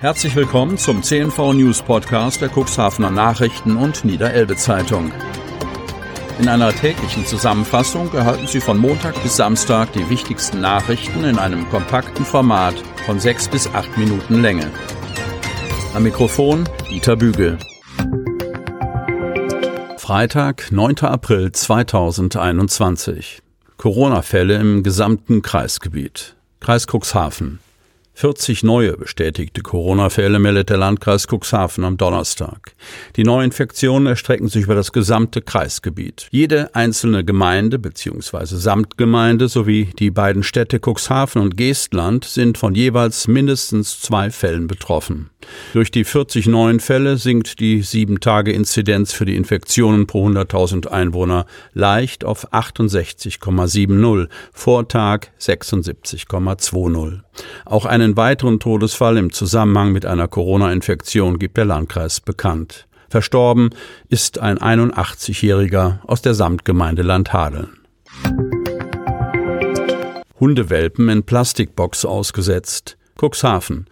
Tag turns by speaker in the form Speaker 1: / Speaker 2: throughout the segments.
Speaker 1: Herzlich willkommen zum CNV News Podcast der Cuxhavener Nachrichten und Niederelbe Zeitung. In einer täglichen Zusammenfassung erhalten Sie von Montag bis Samstag die wichtigsten Nachrichten in einem kompakten Format von sechs bis acht Minuten Länge. Am Mikrofon Dieter Bügel. Freitag, 9. April 2021. Corona-Fälle im gesamten Kreisgebiet. Kreis Cuxhaven. 40 neue bestätigte Corona-Fälle meldet der Landkreis Cuxhaven am Donnerstag. Die Neuinfektionen erstrecken sich über das gesamte Kreisgebiet. Jede einzelne Gemeinde bzw. Samtgemeinde sowie die beiden Städte Cuxhaven und Geestland sind von jeweils mindestens zwei Fällen betroffen. Durch die 40 neuen Fälle sinkt die 7-Tage-Inzidenz für die Infektionen pro 100.000 Einwohner leicht auf 68,70, Vortag 76,20. Auch einen weiteren Todesfall im Zusammenhang mit einer Corona-Infektion gibt der Landkreis bekannt. Verstorben ist ein 81-Jähriger aus der Samtgemeinde Landhadeln. Hundewelpen in Plastikbox ausgesetzt. Cuxhaven.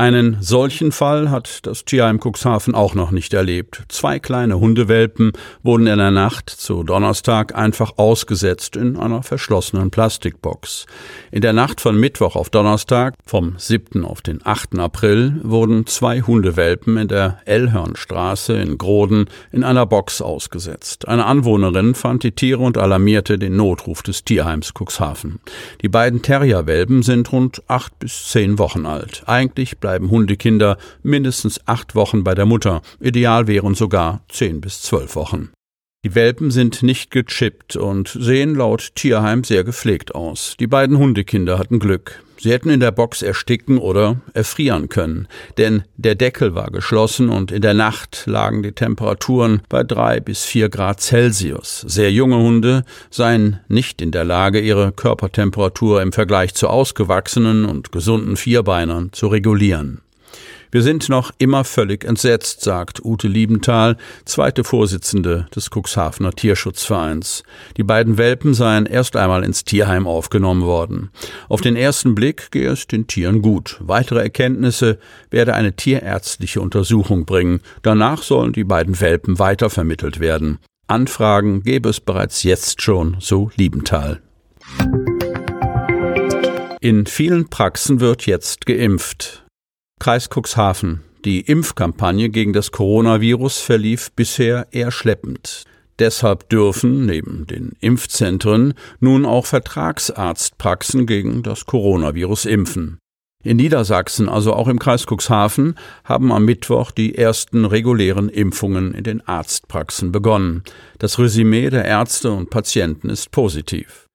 Speaker 1: Einen solchen Fall hat das Tierheim Cuxhaven auch noch nicht erlebt. Zwei kleine Hundewelpen wurden in der Nacht zu Donnerstag einfach ausgesetzt in einer verschlossenen Plastikbox. In der Nacht von Mittwoch auf Donnerstag, vom 7. auf den 8. April, wurden zwei Hundewelpen in der Elhörnstraße in Groden in einer Box ausgesetzt. Eine Anwohnerin fand die Tiere und alarmierte den Notruf des Tierheims Cuxhaven. Die beiden Terrierwelpen sind rund acht bis zehn Wochen alt. Eigentlich bleiben Hundekinder mindestens acht Wochen bei der Mutter. Ideal wären sogar zehn bis zwölf Wochen. Die Welpen sind nicht gechippt und sehen laut Tierheim sehr gepflegt aus. Die beiden Hundekinder hatten Glück. Sie hätten in der Box ersticken oder erfrieren können, denn der Deckel war geschlossen und in der Nacht lagen die Temperaturen bei drei bis vier Grad Celsius. Sehr junge Hunde seien nicht in der Lage, ihre Körpertemperatur im Vergleich zu ausgewachsenen und gesunden Vierbeinern zu regulieren. Wir sind noch immer völlig entsetzt, sagt Ute Liebenthal, zweite Vorsitzende des Cuxhavener Tierschutzvereins. Die beiden Welpen seien erst einmal ins Tierheim aufgenommen worden. Auf den ersten Blick gehe es den Tieren gut. Weitere Erkenntnisse werde eine tierärztliche Untersuchung bringen. Danach sollen die beiden Welpen weitervermittelt werden. Anfragen gäbe es bereits jetzt schon, so Liebenthal. In vielen Praxen wird jetzt geimpft. Kreis Cuxhaven. Die Impfkampagne gegen das Coronavirus verlief bisher eher schleppend. Deshalb dürfen neben den Impfzentren nun auch Vertragsarztpraxen gegen das Coronavirus impfen. In Niedersachsen, also auch im Kreis Cuxhaven, haben am Mittwoch die ersten regulären Impfungen in den Arztpraxen begonnen. Das Resümee der Ärzte und Patienten ist positiv.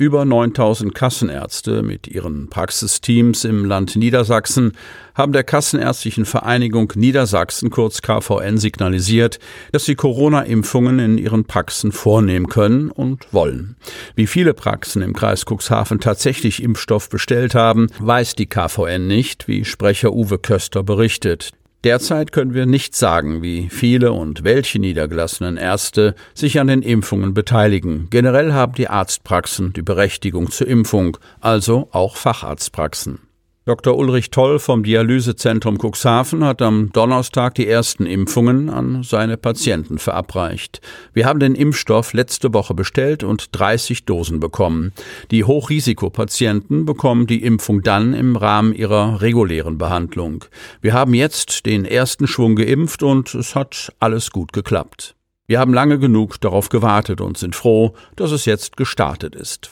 Speaker 1: Über 9000 Kassenärzte mit ihren Praxisteams im Land Niedersachsen haben der Kassenärztlichen Vereinigung Niedersachsen kurz KVN signalisiert, dass sie Corona-Impfungen in ihren Praxen vornehmen können und wollen. Wie viele Praxen im Kreis Cuxhaven tatsächlich Impfstoff bestellt haben, weiß die KVN nicht, wie Sprecher Uwe Köster berichtet. Derzeit können wir nicht sagen, wie viele und welche niedergelassenen Ärzte sich an den Impfungen beteiligen. Generell haben die Arztpraxen die Berechtigung zur Impfung, also auch Facharztpraxen. Dr. Ulrich Toll vom Dialysezentrum Cuxhaven hat am Donnerstag die ersten Impfungen an seine Patienten verabreicht. Wir haben den Impfstoff letzte Woche bestellt und 30 Dosen bekommen. Die Hochrisikopatienten bekommen die Impfung dann im Rahmen ihrer regulären Behandlung. Wir haben jetzt den ersten Schwung geimpft und es hat alles gut geklappt. Wir haben lange genug darauf gewartet und sind froh, dass es jetzt gestartet ist.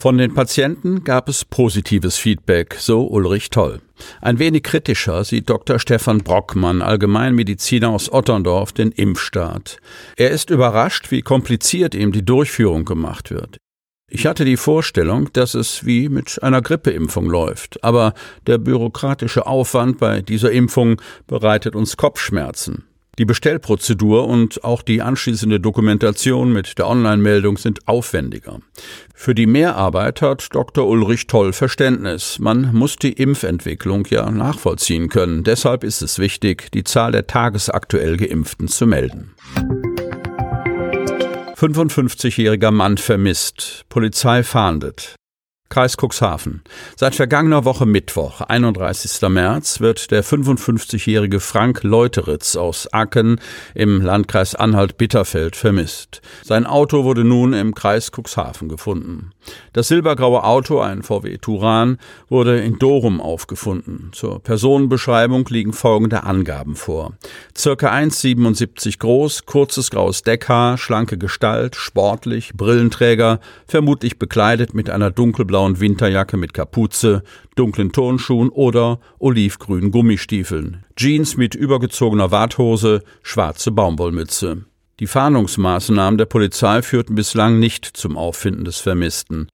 Speaker 1: Von den Patienten gab es positives Feedback, so Ulrich Toll. Ein wenig kritischer sieht Dr. Stefan Brockmann, Allgemeinmediziner aus Otterndorf, den Impfstart. Er ist überrascht, wie kompliziert ihm die Durchführung gemacht wird. Ich hatte die Vorstellung, dass es wie mit einer Grippeimpfung läuft, aber der bürokratische Aufwand bei dieser Impfung bereitet uns Kopfschmerzen. Die Bestellprozedur und auch die anschließende Dokumentation mit der Online-Meldung sind aufwendiger. Für die Mehrarbeit hat Dr. Ulrich Toll Verständnis. Man muss die Impfentwicklung ja nachvollziehen können. Deshalb ist es wichtig, die Zahl der tagesaktuell Geimpften zu melden. 55-jähriger Mann vermisst. Polizei fahndet. Kreis Cuxhaven. Seit vergangener Woche Mittwoch, 31. März, wird der 55-jährige Frank Leuteritz aus Acken im Landkreis Anhalt-Bitterfeld vermisst. Sein Auto wurde nun im Kreis Cuxhaven gefunden. Das silbergraue Auto, ein VW Turan, wurde in Dorum aufgefunden. Zur Personenbeschreibung liegen folgende Angaben vor. Circa 1,77 groß, kurzes graues Deckhaar, schlanke Gestalt, sportlich, Brillenträger, vermutlich bekleidet mit einer dunkelblauen blauen Winterjacke mit Kapuze, dunklen Turnschuhen oder olivgrünen Gummistiefeln, Jeans mit übergezogener Warthose, schwarze Baumwollmütze. Die Fahndungsmaßnahmen der Polizei führten bislang nicht zum Auffinden des Vermissten.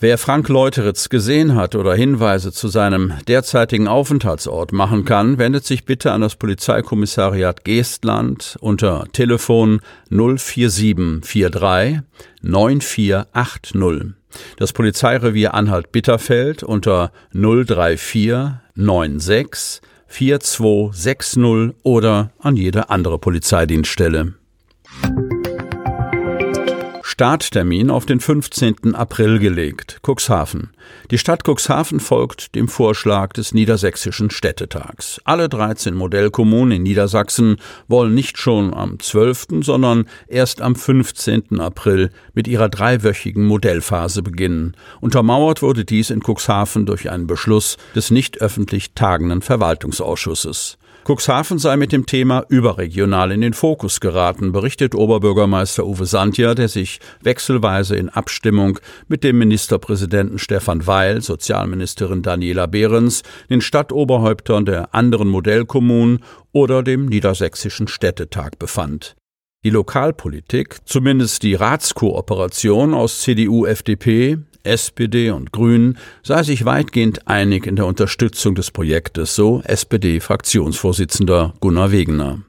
Speaker 1: Wer Frank Leuteritz gesehen hat oder Hinweise zu seinem derzeitigen Aufenthaltsort machen kann, wendet sich bitte an das Polizeikommissariat Geestland unter Telefon 04743 9480. Das Polizeirevier Anhalt-Bitterfeld unter 034 96 4260 oder an jede andere Polizeidienststelle. Starttermin auf den 15. April gelegt. Cuxhaven. Die Stadt Cuxhaven folgt dem Vorschlag des Niedersächsischen Städtetags. Alle 13 Modellkommunen in Niedersachsen wollen nicht schon am 12., sondern erst am 15. April mit ihrer dreiwöchigen Modellphase beginnen. Untermauert wurde dies in Cuxhaven durch einen Beschluss des nicht öffentlich tagenden Verwaltungsausschusses. Cuxhaven sei mit dem Thema überregional in den Fokus geraten, berichtet Oberbürgermeister Uwe Santja, der sich wechselweise in Abstimmung mit dem Ministerpräsidenten Stefan Weil, Sozialministerin Daniela Behrens, den Stadtoberhäuptern der anderen Modellkommunen oder dem Niedersächsischen Städtetag befand. Die Lokalpolitik, zumindest die Ratskooperation aus CDU, FDP, SPD und Grünen sei sich weitgehend einig in der Unterstützung des Projektes, so SPD-Fraktionsvorsitzender Gunnar Wegener.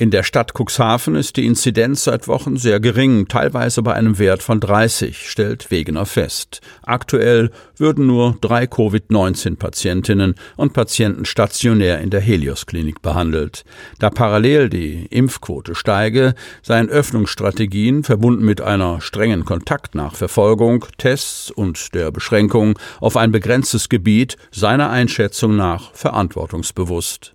Speaker 1: In der Stadt Cuxhaven ist die Inzidenz seit Wochen sehr gering, teilweise bei einem Wert von 30, stellt Wegener fest. Aktuell würden nur drei Covid-19-Patientinnen und Patienten stationär in der Helios-Klinik behandelt. Da parallel die Impfquote steige, seien Öffnungsstrategien verbunden mit einer strengen Kontaktnachverfolgung, Tests und der Beschränkung auf ein begrenztes Gebiet seiner Einschätzung nach verantwortungsbewusst.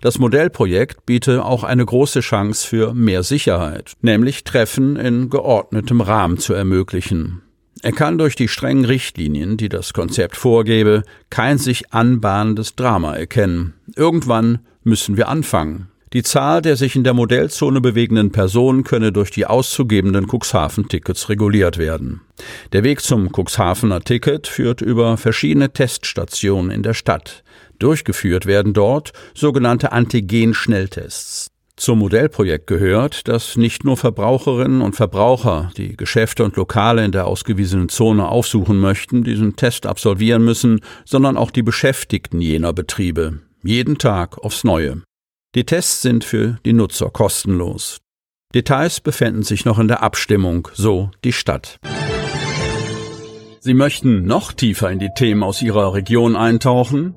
Speaker 1: Das Modellprojekt biete auch eine große Chance für mehr Sicherheit, nämlich Treffen in geordnetem Rahmen zu ermöglichen. Er kann durch die strengen Richtlinien, die das Konzept vorgebe, kein sich anbahnendes Drama erkennen. Irgendwann müssen wir anfangen. Die Zahl der sich in der Modellzone bewegenden Personen könne durch die auszugebenden Cuxhaven-Tickets reguliert werden. Der Weg zum Cuxhavener Ticket führt über verschiedene Teststationen in der Stadt. Durchgeführt werden dort sogenannte Antigen-Schnelltests. Zum Modellprojekt gehört, dass nicht nur Verbraucherinnen und Verbraucher, die Geschäfte und Lokale in der ausgewiesenen Zone aufsuchen möchten, diesen Test absolvieren müssen, sondern auch die Beschäftigten jener Betriebe. Jeden Tag aufs Neue. Die Tests sind für die Nutzer kostenlos. Details befinden sich noch in der Abstimmung, so die Stadt. Sie möchten noch tiefer in die Themen aus Ihrer Region eintauchen?